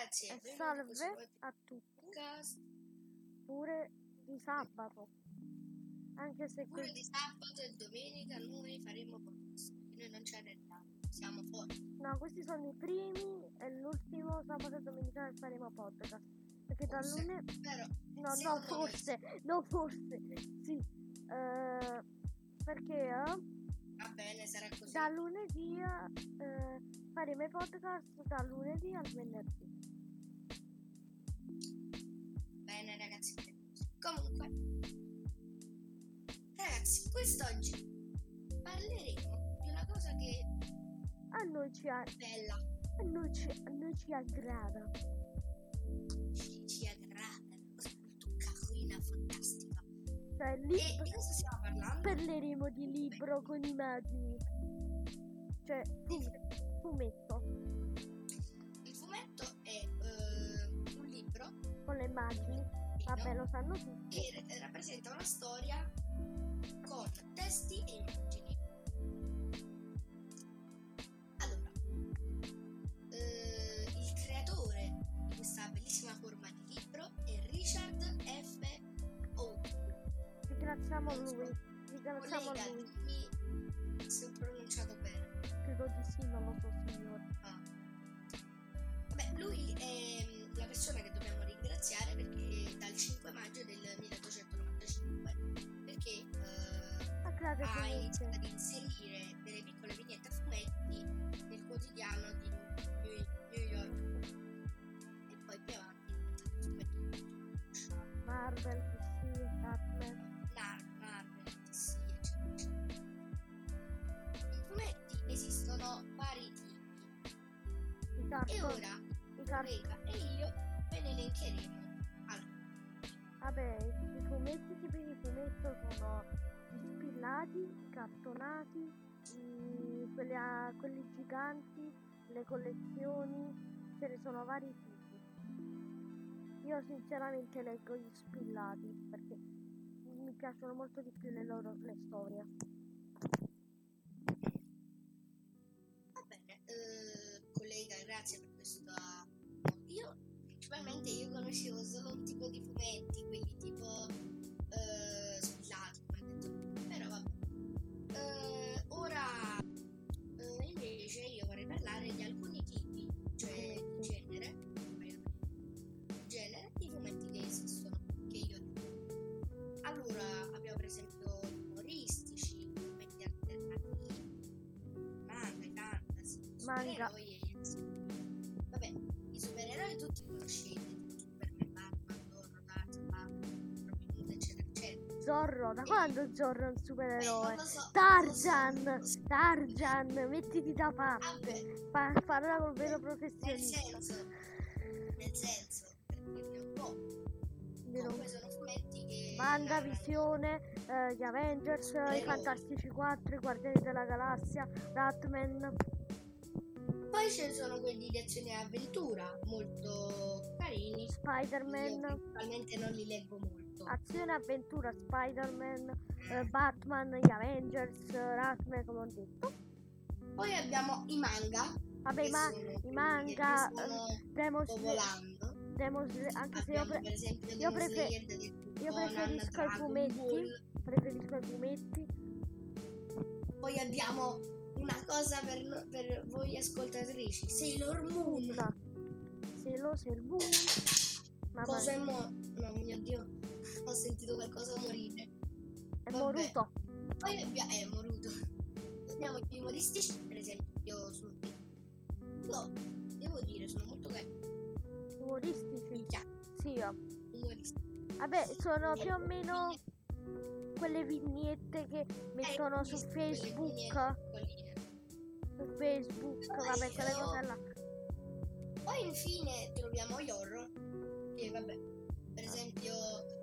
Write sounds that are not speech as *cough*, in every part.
ragazzi, E salve a tutti, pure di sabato. Anche se Pure que- di sabato e domenica noi faremo podcast. Noi non ci arrendiamo, siamo forti. no, questi sono i primi e l'ultimo sabato e domenica faremo podcast. Perché da Forse. lunedì No, no, secondo me forse, no, forse, sì. Eh, perché eh, Va bene, sarà così. da lunedì eh, faremo i podcast da lunedì al venerdì. Bene, ragazzi. Comunque, ragazzi, quest'oggi parleremo di una cosa che A noi ci, a- è bella, a noi ci, a noi ci aggrada. ci, ci aggrada, una cosa molto carina, fantastica. Cioè, E lì di cosa stiamo parlando? parleremo di libro con immagini. Cioè, fu- fumetto Il fumetto è eh, un libro con le immagini. Vabbè, lo sanno tutti. che ra- rappresenta una storia con testi e immagini. Allora, eh, il creatore di questa bellissima forma di libro è Richard F. Oates. Ringraziamo lui. Ringraziamo lui. se ho pronunciato bene. Credo di sì, non lo so, signore. Ah. Vabbè, lui è mm, la persona che dobbiamo ringraziare perché dal 5 maggio del 1895 perché eh, Ah, grazie, ha iniziato ad inserire delle piccole vignette a fumetti nel quotidiano di New, New York e poi più avanti Marvel, I e ora car- collega e io ve ne elencheremo alcuni Vabbè, i fumetti, tipi di fumetto sono gli spillati, i cartonati, i- quelli, a- quelli giganti, le collezioni, ce ne sono vari tipi. Io sinceramente leggo gli spillati perché mi piacciono molto di più le loro le storie. Grazie per questo. Io principalmente io conoscevo solo un tipo di fumetti, quelli tipo eh, spillati, come detto. Però vabbè. Eh, ora eh, invece io vorrei parlare di alcuni tipi, cioè di genere, genere di fumetti che esistono, che io leggo. Allora abbiamo per esempio umoristici, fumetti alternativi, manga, fantasy, Manga. e insomma. Vabbè, i supereroi tutti conoscete, tipo Superman, Batman, Thor, Tarzan, Robin Hood, eccetera, eccetera. Zorro, da quando Zorro è un supereroe? lo so, Tarzan, so. Tarzan, mettiti da parte. Vabbè, Pa- parla col vero nel professionista. senso, nel senso, per dirne un po', comunque sono fumetti che... Manda, Visione, eh, gli Avengers, i Supereroi. Fantastici 4, i Guardiani della Galassia, Batman. Poi ci sono quelli di azione e avventura, molto carini. Io Spider-Man, principalmente non li leggo molto. azione e avventura, Spider-Man, eh, Batman, gli Avengers, eh, Batman, come ho detto. Poi abbiamo i manga. Vabbè, ma- i manga, eh, Demon Slayer, volando. Demon Slayer, anche se io, pre- per esempio io Demon prefe- Slayer, Detective io preferisco i fumetti. Preferisco i fumetti. Poi abbiamo una cosa per, per voi ascoltatrici, Sailor Moon. Una. Se lo servo. Ma Cosa è mo... No, mio Dio, ho sentito qualcosa morire. è vabbè. moruto. Poi abbiamo... Eh, moruto. Abbiamo i umoristici, per esempio, su... No, devo dire, sono molto carini. Umoristici. Minchia, Sì, io. umoristici. Vabbè, sono Eh, più o meno quelle vignette che mettono Eh, su quelle Facebook. vignette, Su Facebook, vabbè, quelle cose là. Poi infine troviamo gli horror, che vabbè, per esempio...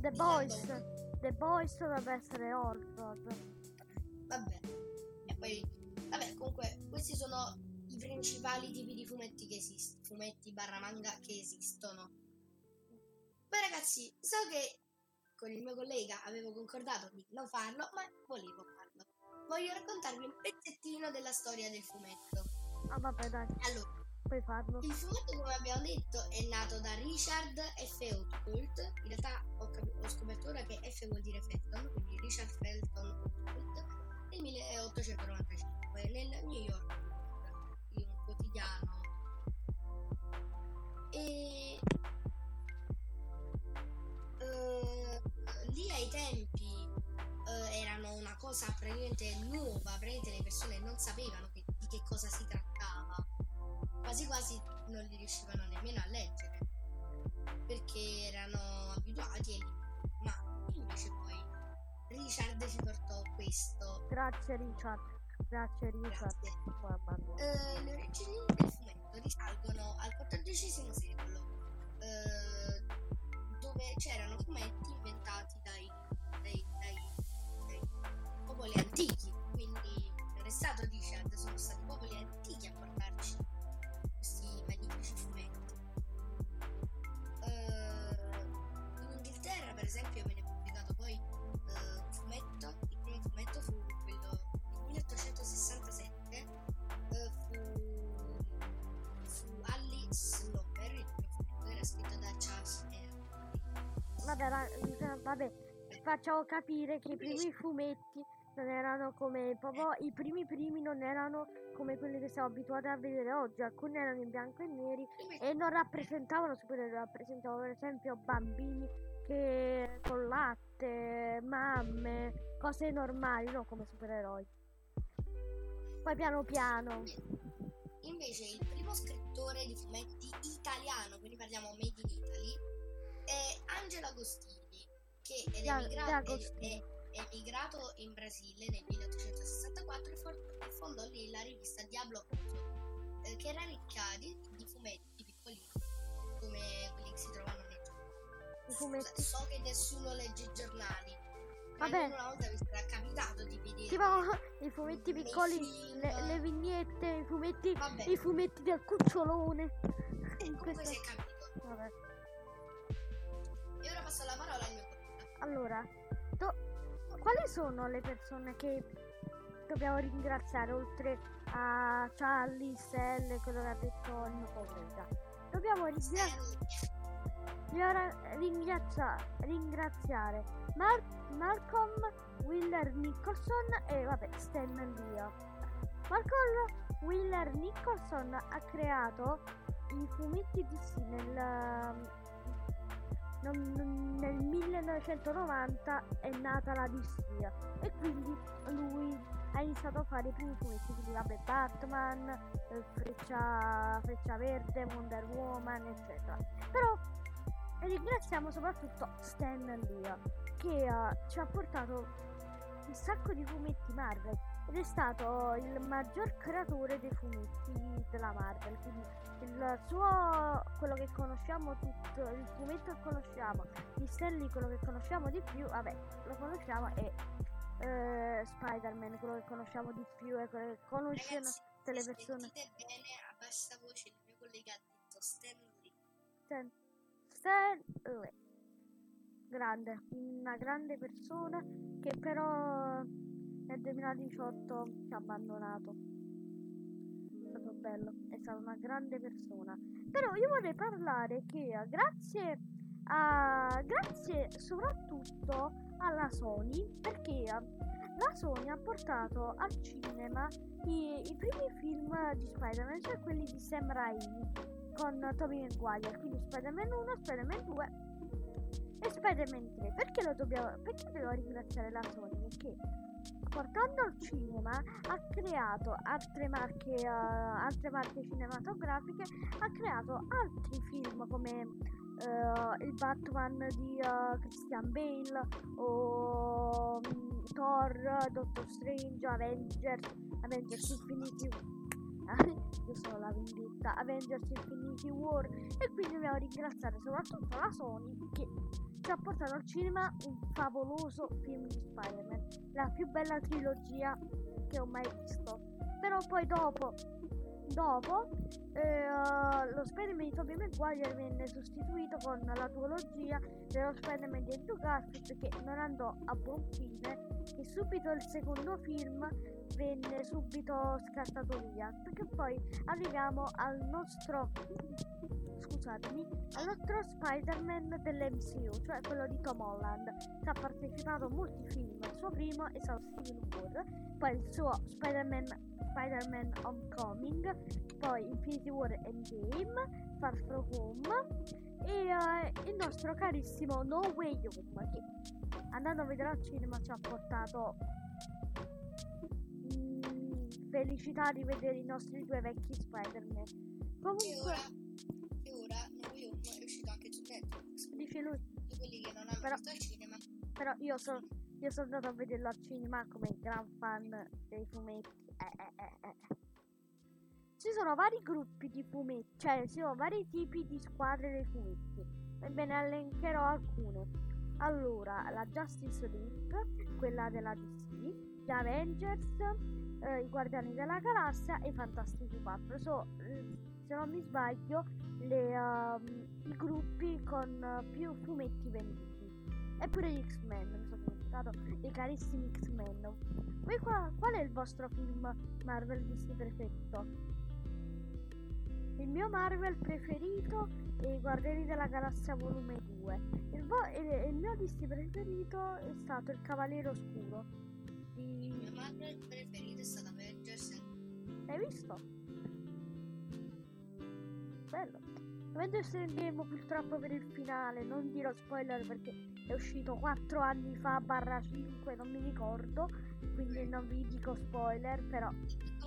The Boys. Random- The Boys dovrebbe essere horror. Vabbè, e poi... Vabbè, comunque, questi sono i principali tipi di fumetti che esistono, fumetti barra manga che esistono. Poi ragazzi, so che con il mio collega avevo concordato di non farlo, ma volevo farlo. Voglio raccontarvi un pezzettino della storia del fumetto. Ah, vabbè, dai, Allora, puoi farlo. il fumetto, come abbiamo detto, è Richard F. Output, in realtà ho, cap- ho scoperto ora che F vuol dire Felton, quindi Richard Felton Output, nel 1895 nel New York, in un quotidiano. E una cosa praticamente nuova, praticamente le persone non sapevano che- di che cosa si trattava, quasi quasi non li riuscivano nemmeno a leggere perché erano abituati libri. Ma invece poi Richard ci portò questo. Grazie Richard. Grazie Richard. Grazie. Eh, le origini del fumetto risalgono al XIV secolo, eh, dove c'erano fumetti inventati dai, facciamo capire che i primi fumetti non erano come proprio i primi primi non erano come quelli che siamo abituati a vedere oggi, alcuni erano in bianco e neri e non rappresentavano supereroi, rappresentavano per esempio bambini che con latte, mamme, cose normali, non come supereroi. Poi piano piano. Invece il primo scrittore di fumetti italiano, quindi parliamo made in Italy, è Angelo Agostini, è Di- di emigrato, in Brasile nel 1864 e fondò lì la rivista Diablo Rosso, eh, che era ricca di, di fumetti piccolini, come quelli che si trovano nei giornali. So, che nessuno legge i giornali, Vabbè. una volta vi sarà capitato di vedere. Tipo i fumetti piccoli, le, le vignette, i fumetti, Vabbè. i fumetti del cucciolone. E In comunque questo- si è capito. Vabbè. E ora passo la parola. Allora, do- quali sono le persone che dobbiamo ringraziare oltre a Charlie, Sel, quello che ha detto il mio collega? Dobbiamo ringra- ringra- ringrazia- ringraziare Mar- Malcolm Willer Nicholson e vabbè Stan Lee. Malcolm Willer Nicholson ha creato i fumetti DC nel non- nel 1990 è nata la DC e quindi lui ha iniziato a fare i primi fumetti, quindi vabbè Batman, eh, Freccia, Freccia Verde, Wonder Woman, eccetera. Però ringraziamo soprattutto Stan Lee che eh, ci ha portato un sacco di fumetti Marvel ed è stato il maggior creatore dei fumetti della Marvel, quindi il suo quello che conosciamo tutto, il fumetto che conosciamo, di Stanley quello che conosciamo di più, vabbè, lo conosciamo è eh, Spider-Man, quello che conosciamo di più è quello che Ragazzi, tutte le persone. bene a bassa voce il mio collega ha detto Stanley. Stan, Stanley. Grande, una grande persona che però nel 2018 ci ha abbandonato. È stato bello, è stata una grande persona. Però io vorrei parlare che eh, grazie a grazie soprattutto alla Sony perché eh, la Sony ha portato al cinema i, i primi film di Spider-Man, cioè quelli di Sam Raimi con Tobey Maguire, quindi Spider-Man 1, Spider-Man 2 e Spider-Man 3. Perché lo dobbiamo perché devo ringraziare la Sony? Perché portando al cinema ha creato altre marche eh, altre marche cinematografiche, ha creato altri film come eh, il Batman di eh, Christian Bale o mm, Thor, Doctor Strange, Avengers, Avengers Infinity *laughs* io sono la vendetta Avengers Infinity War. E quindi dobbiamo ringraziare soprattutto la Sony che ci ha portato al cinema un favoloso film di Spider-Man la più bella trilogia che ho mai visto. Però poi dopo dopo eh, lo Spider-Man di Tobey Maguire venne sostituito con la duologia dello Spider-Man di Andrew Garfield che non andò a buon fine e subito il secondo film venne subito scartato via. Perché poi arriviamo al nostro scusatemi, all'altro Spider-Man dell'MCU, cioè quello di Tom Holland, che ha partecipato a molti film, il suo primo è stato Civil War, poi il suo Spider-Man, Spider-Man Homecoming, poi Infinity War Endgame, Far From Home e uh, il nostro carissimo No Way Home che andando a vedere al cinema ci ha portato mm, felicità di vedere i nostri due vecchi Spider-Man. Comunque... Dice lui. Di quelli che non hanno però, visto al cinema. Però io sono... Io sono andato a vederlo al cinema come gran fan dei fumetti. Eh, eh, eh, eh. Ci sono vari gruppi di fumetti, cioè ci sono vari tipi di squadre dei fumetti. Ebbene, elencherò alcune. Allora, la Justice League, quella della DC, gli Avengers, eh, i Guardiani della Galassia e i Fantastici 4. So, eh, se non mi sbaglio, le, um, i gruppi con più fumetti venduti. E pure gli X-Men, mi sono dimenticato, i carissimi X-Men. Poi qua, qual è il vostro film Marvel DC preferito? Il mio Marvel preferito è I Guardiani della Galassia volume 2. Il, vo- il, il mio DC preferito è stato Il Cavaliere Oscuro. Di... Il mio Marvel preferito è stato Avengers. L'hai visto? Bello. Avengers Endgame purtroppo per il finale, non dirò spoiler perché è uscito 4 anni fa barra 5, non mi ricordo, quindi non vi dico spoiler, però...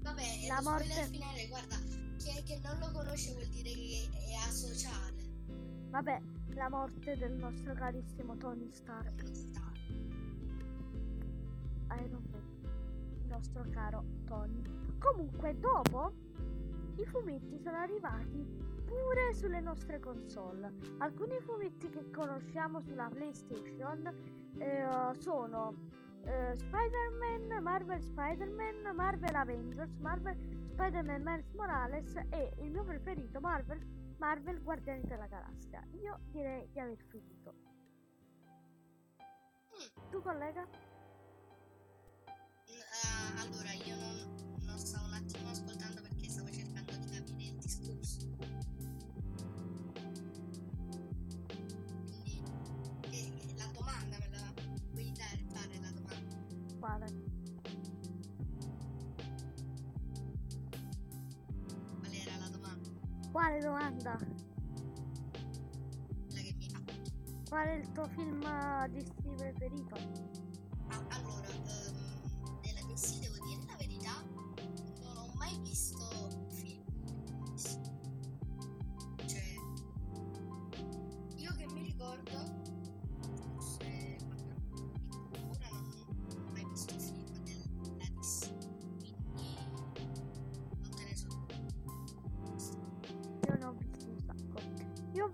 Vabbè, la morte... finale, guarda, che, che non lo conosce vuol dire che è asociale. Vabbè, la morte del nostro carissimo Tony Stark. Iron Man, il nostro caro Tony. Comunque, dopo i fumetti sono arrivati pure sulle nostre console. Alcuni fumetti che conosciamo sulla PlayStation eh, sono eh, Spider-Man, Marvel Spider-Man, Marvel Avengers, Marvel Spider-Man Miles Morales e il mio preferito Marvel, Marvel Guardiani della Galassia. Io direi di aver finito. Tu collega? Uh, allora io non, domanda? Quale? Quale domanda? Quella che mi fa. Qual è il tuo film Disney preferito? Ah, allora,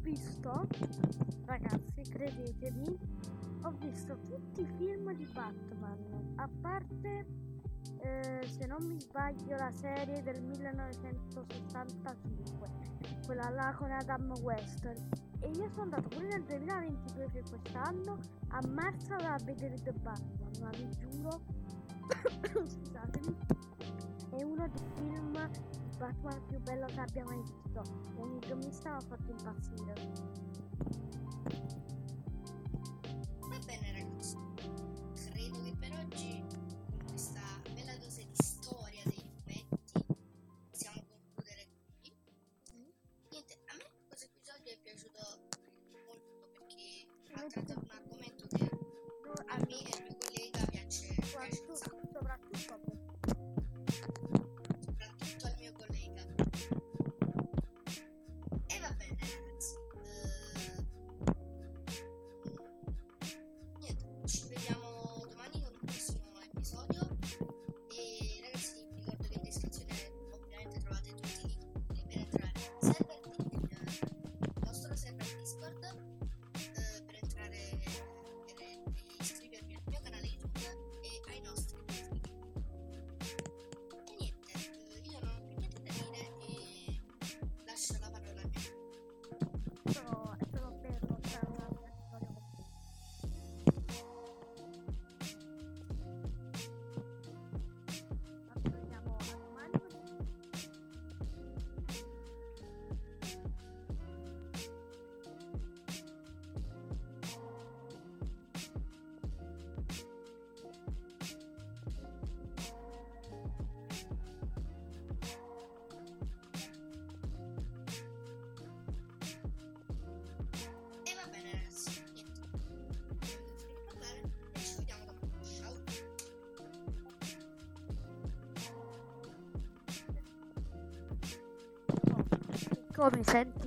visto, ragazzi, credetemi, ho visto tutti i film di Batman, a parte, eh, se non mi sbaglio, la serie del 1965, quella là con Adam West. E io sono andato pure nel 2022, che quest'anno, a marzo a vedere The Batman, ma vi giuro, *coughs* scusatemi, Batman più bello che abbia mai visto. L'enigmista mi ha fatto impazzire. for me, said.